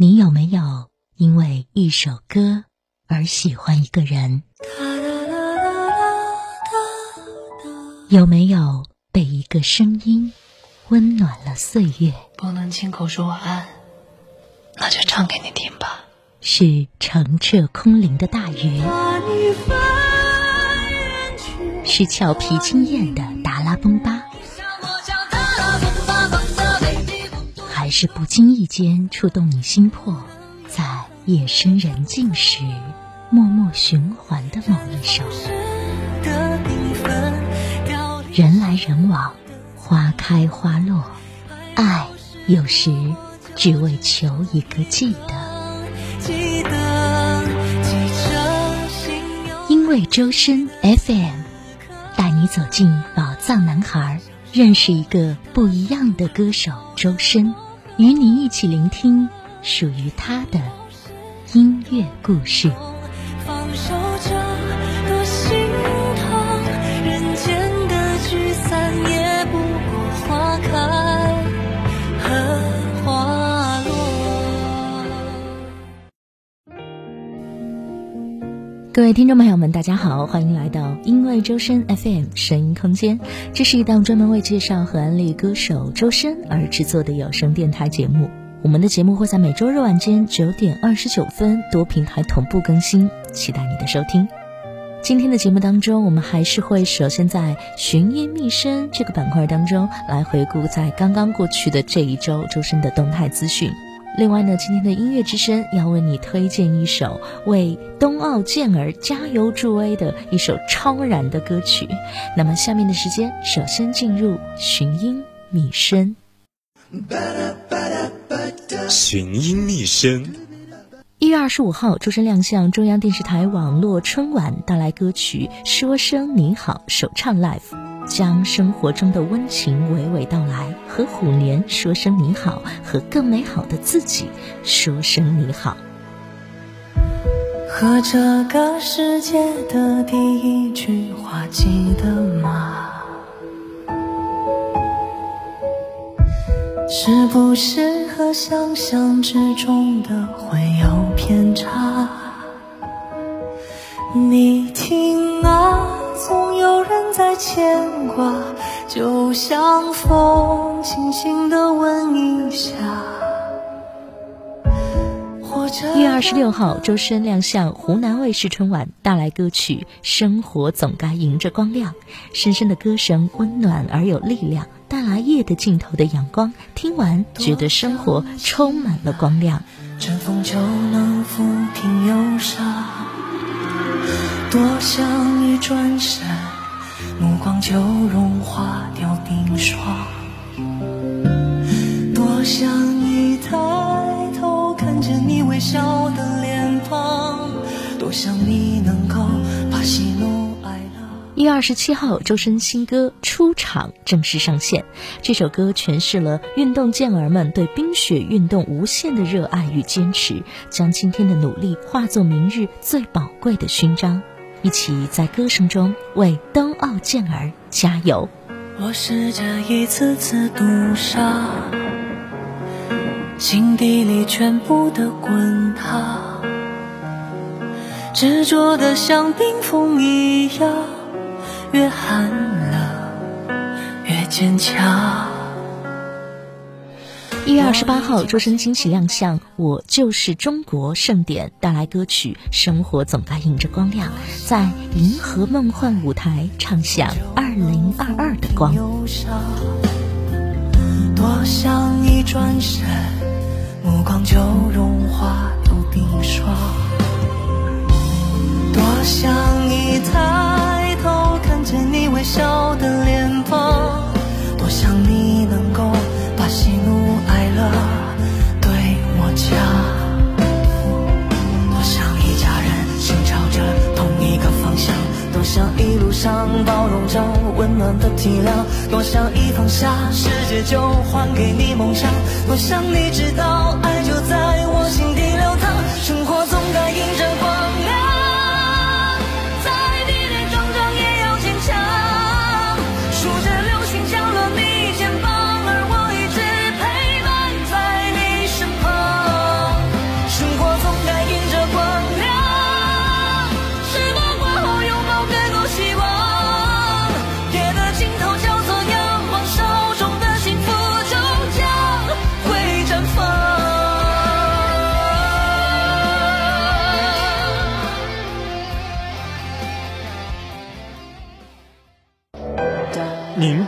你有没有因为一首歌而喜欢一个人？有没有被一个声音温暖了岁月？不能亲口说晚安，那就唱给你听吧。是澄澈空灵的大鱼，是俏皮惊艳的达拉崩巴。是不经意间触动你心魄，在夜深人静时默默循环的某一首。人来人往，花开花落，爱有时只为求一个记得。因为周深 FM 带你走进宝藏男孩，认识一个不一样的歌手周深。与你一起聆听属于他的音乐故事。各位听众朋友们，大家好，欢迎来到因为周深 FM 声音空间。这是一档专门为介绍和安利歌手周深而制作的有声电台节目。我们的节目会在每周日晚间九点二十九分多平台同步更新，期待你的收听。今天的节目当中，我们还是会首先在寻音觅声这个板块当中来回顾在刚刚过去的这一周周深的动态资讯。另外呢，今天的音乐之声要为你推荐一首为冬奥健儿加油助威的一首超燃的歌曲。那么下面的时间，首先进入寻音觅声。寻音觅声。一月二十五号，周深亮相中央电视台网络春晚，带来歌曲《说声你好》首唱 live。将生活中的温情娓娓道来，和虎年说声你好，和更美好的自己说声你好。和这个世界的第一句话记得吗？是不是和想象之中的会有偏差？你听啊。总有人在牵挂，就像风轻轻地吻一下。一月二十六号，周深亮相湖南卫视春晚，带来歌曲《生活总该迎着光亮》，深深的歌声温暖而有力量，带来夜的尽头的阳光。听完，觉得生活充满了光亮。春风就能抚平忧伤。多想一转身，目光就融化掉冰霜。多想一抬头看见你微笑的脸庞。多想你能够把喜怒哀乐。一月二十七号，周深新歌《出场》正式上线。这首歌诠释了运动健儿们对冰雪运动无限的热爱与坚持，将今天的努力化作明日最宝贵的勋章。一起在歌声中为冬奥健儿加油！我试着一次次赌上心底里全部的滚烫，执着的像冰封一样，越寒冷越坚强。一月二十八号，周深惊喜亮相《我就是中国》盛典，带来歌曲《生活总该迎着光亮》，在银河梦幻舞台唱响二零二二的光。多想一转身，上包容着温暖的体谅，多想一放下世界就还给你梦想，多想你知道爱就在我心底流淌，生活总该迎着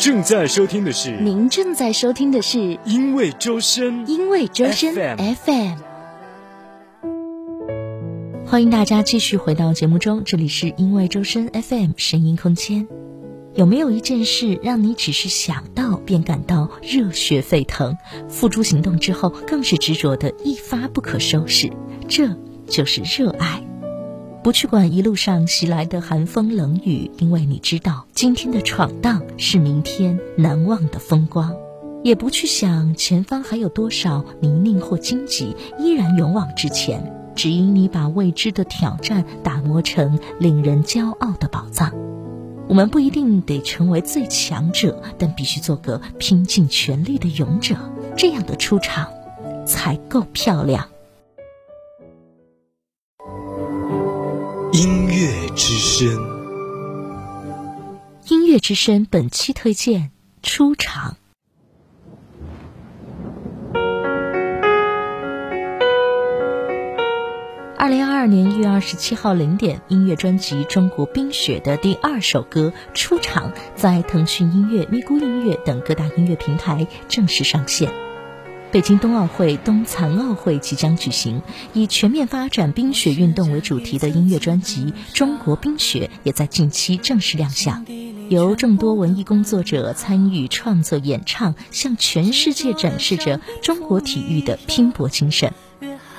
正在收听的是，您正在收听的是因为周深，因为周深 FM。欢迎大家继续回到节目中，这里是因为周深 FM 声音空间。有没有一件事让你只是想到便感到热血沸腾，付诸行动之后更是执着的一发不可收拾？这就是热爱。不去管一路上袭来的寒风冷雨，因为你知道今天的闯荡是明天难忘的风光；也不去想前方还有多少泥泞或荆棘，依然勇往直前，只因你把未知的挑战打磨成令人骄傲的宝藏。我们不一定得成为最强者，但必须做个拼尽全力的勇者，这样的出场才够漂亮。乐之声。音乐之声本期推荐出场。二零二二年一月二十七号零点，音乐专辑《中国冰雪》的第二首歌《出场》在腾讯音乐、咪咕音乐等各大音乐平台正式上线。北京冬奥会、冬残奥会即将举行，以全面发展冰雪运动为主题的音乐专辑《中国冰雪》也在近期正式亮相，由众多文艺工作者参与创作演唱，向全世界展示着中国体育的拼搏精神。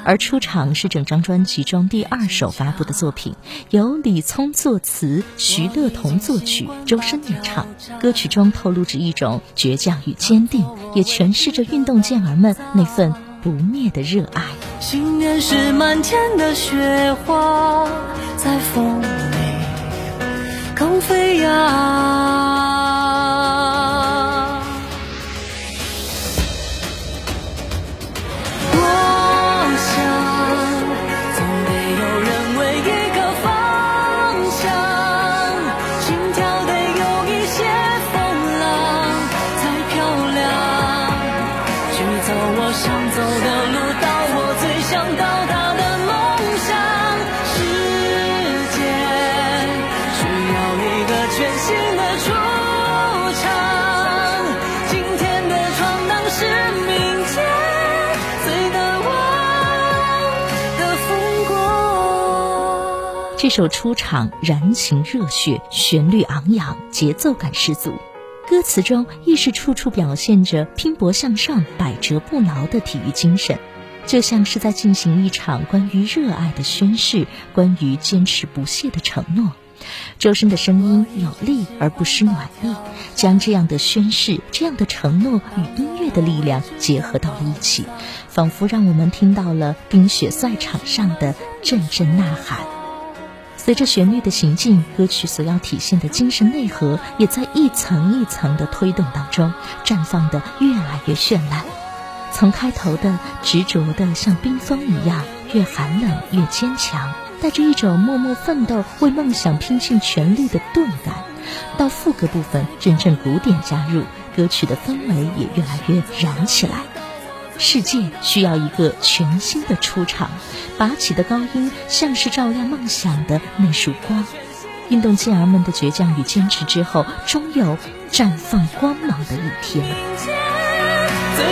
而出场是整张专辑中第二首发布的作品，由李聪作词，徐乐彤作曲，周深演唱。歌曲中透露着一种倔强与坚定，也诠释着运动健儿们那份不灭的热爱。心愿是满天的雪花，在风里更飞扬。这首出场燃情热血，旋律昂扬，节奏感十足。歌词中亦是处处表现着拼搏向上、百折不挠的体育精神，就像是在进行一场关于热爱的宣誓，关于坚持不懈的承诺。周深的声音有力而不失暖意，将这样的宣誓、这样的承诺与音乐的力量结合到了一起，仿佛让我们听到了冰雪赛场上的阵阵呐喊。随着旋律的行进，歌曲所要体现的精神内核也在一层一层的推动当中绽放的越来越绚烂。从开头的执着的像冰封一样，越寒冷越坚强，带着一种默默奋斗、为梦想拼尽全力的钝感，到副歌部分阵阵鼓点加入，歌曲的氛围也越来越燃起来。世界需要一个全新的出场，拔起的高音像是照亮梦想的那束光。运动健儿们的倔强与坚持之后，终有绽放光芒的一天。最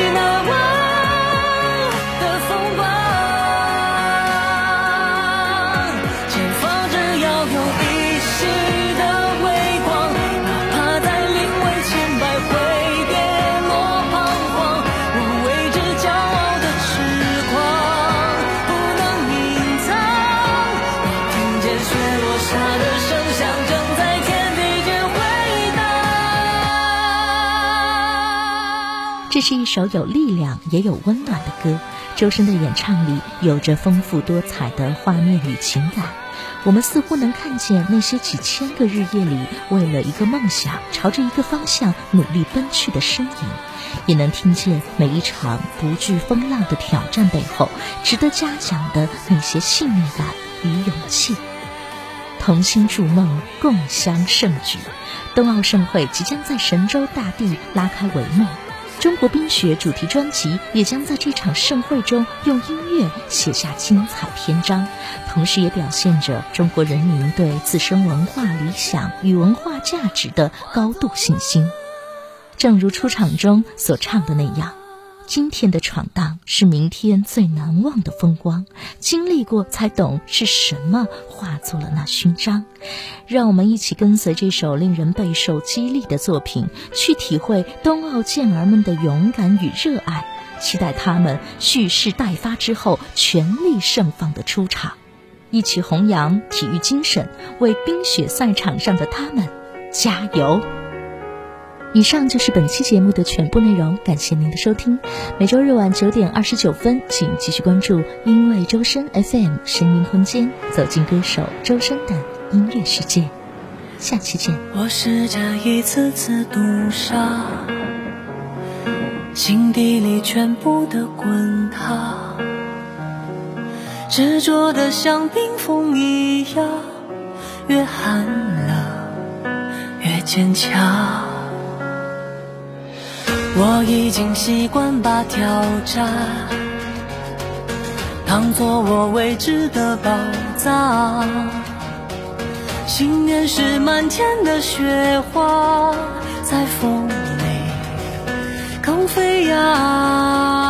是一首有力量也有温暖的歌。周深的演唱里有着丰富多彩的画面与情感，我们似乎能看见那些几千个日夜里为了一个梦想，朝着一个方向努力奔去的身影，也能听见每一场不惧风浪的挑战背后值得嘉奖的那些信念感与勇气。同心筑梦，共襄盛举。冬奥盛会即将在神州大地拉开帷幕，中国冰雪主题专辑也将在这场盛会中用音乐写下精彩篇章，同时也表现着中国人民对自身文化理想与文化价值的高度信心。正如出场中所唱的那样。今天的闯荡是明天最难忘的风光，经历过才懂是什么化作了那勋章。让我们一起跟随这首令人备受激励的作品，去体会冬奥健儿们的勇敢与热爱，期待他们蓄势待发之后全力盛放的出场，一起弘扬体育精神，为冰雪赛场上的他们加油。以上就是本期节目的全部内容，感谢您的收听。每周日晚九点二十九分，请继续关注因为周深 FM 声音空间，走进歌手周深的音乐世界。下期见。我试着一次次赌上，心底里全部的滚烫，执着的像冰封一样，越寒冷越坚强。我已经习惯把挑战当作我未知的宝藏，信念是满天的雪花在风里更飞扬。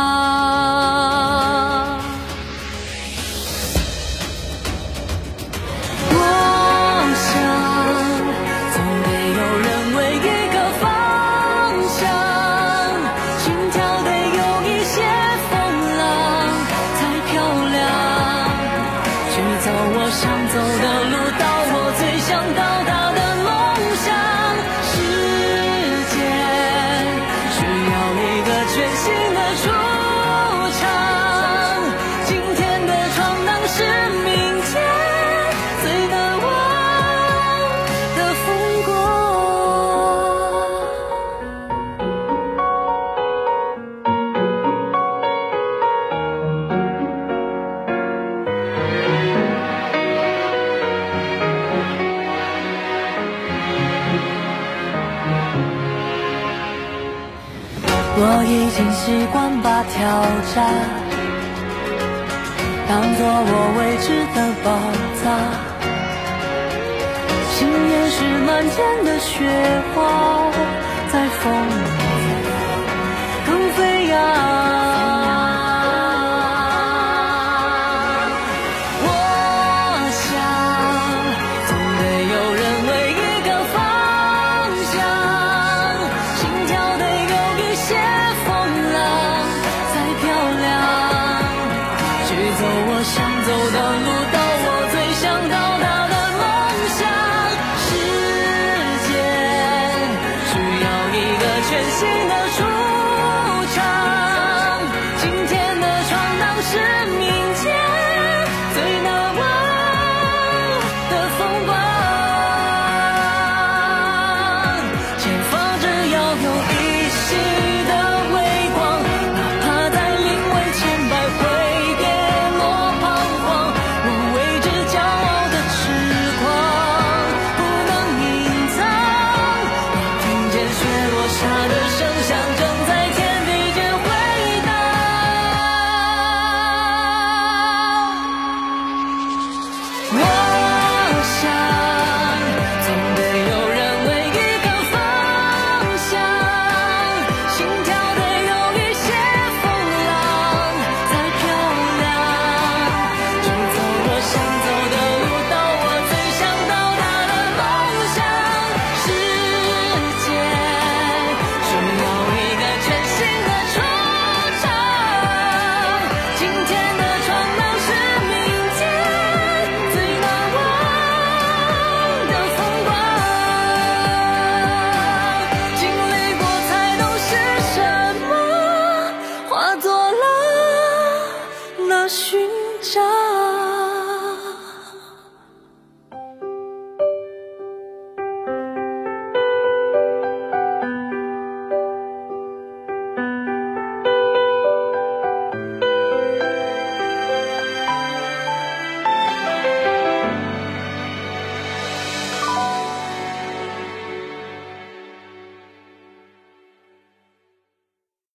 挑战当作我未知的宝藏，信念是漫天的雪花在风寻找。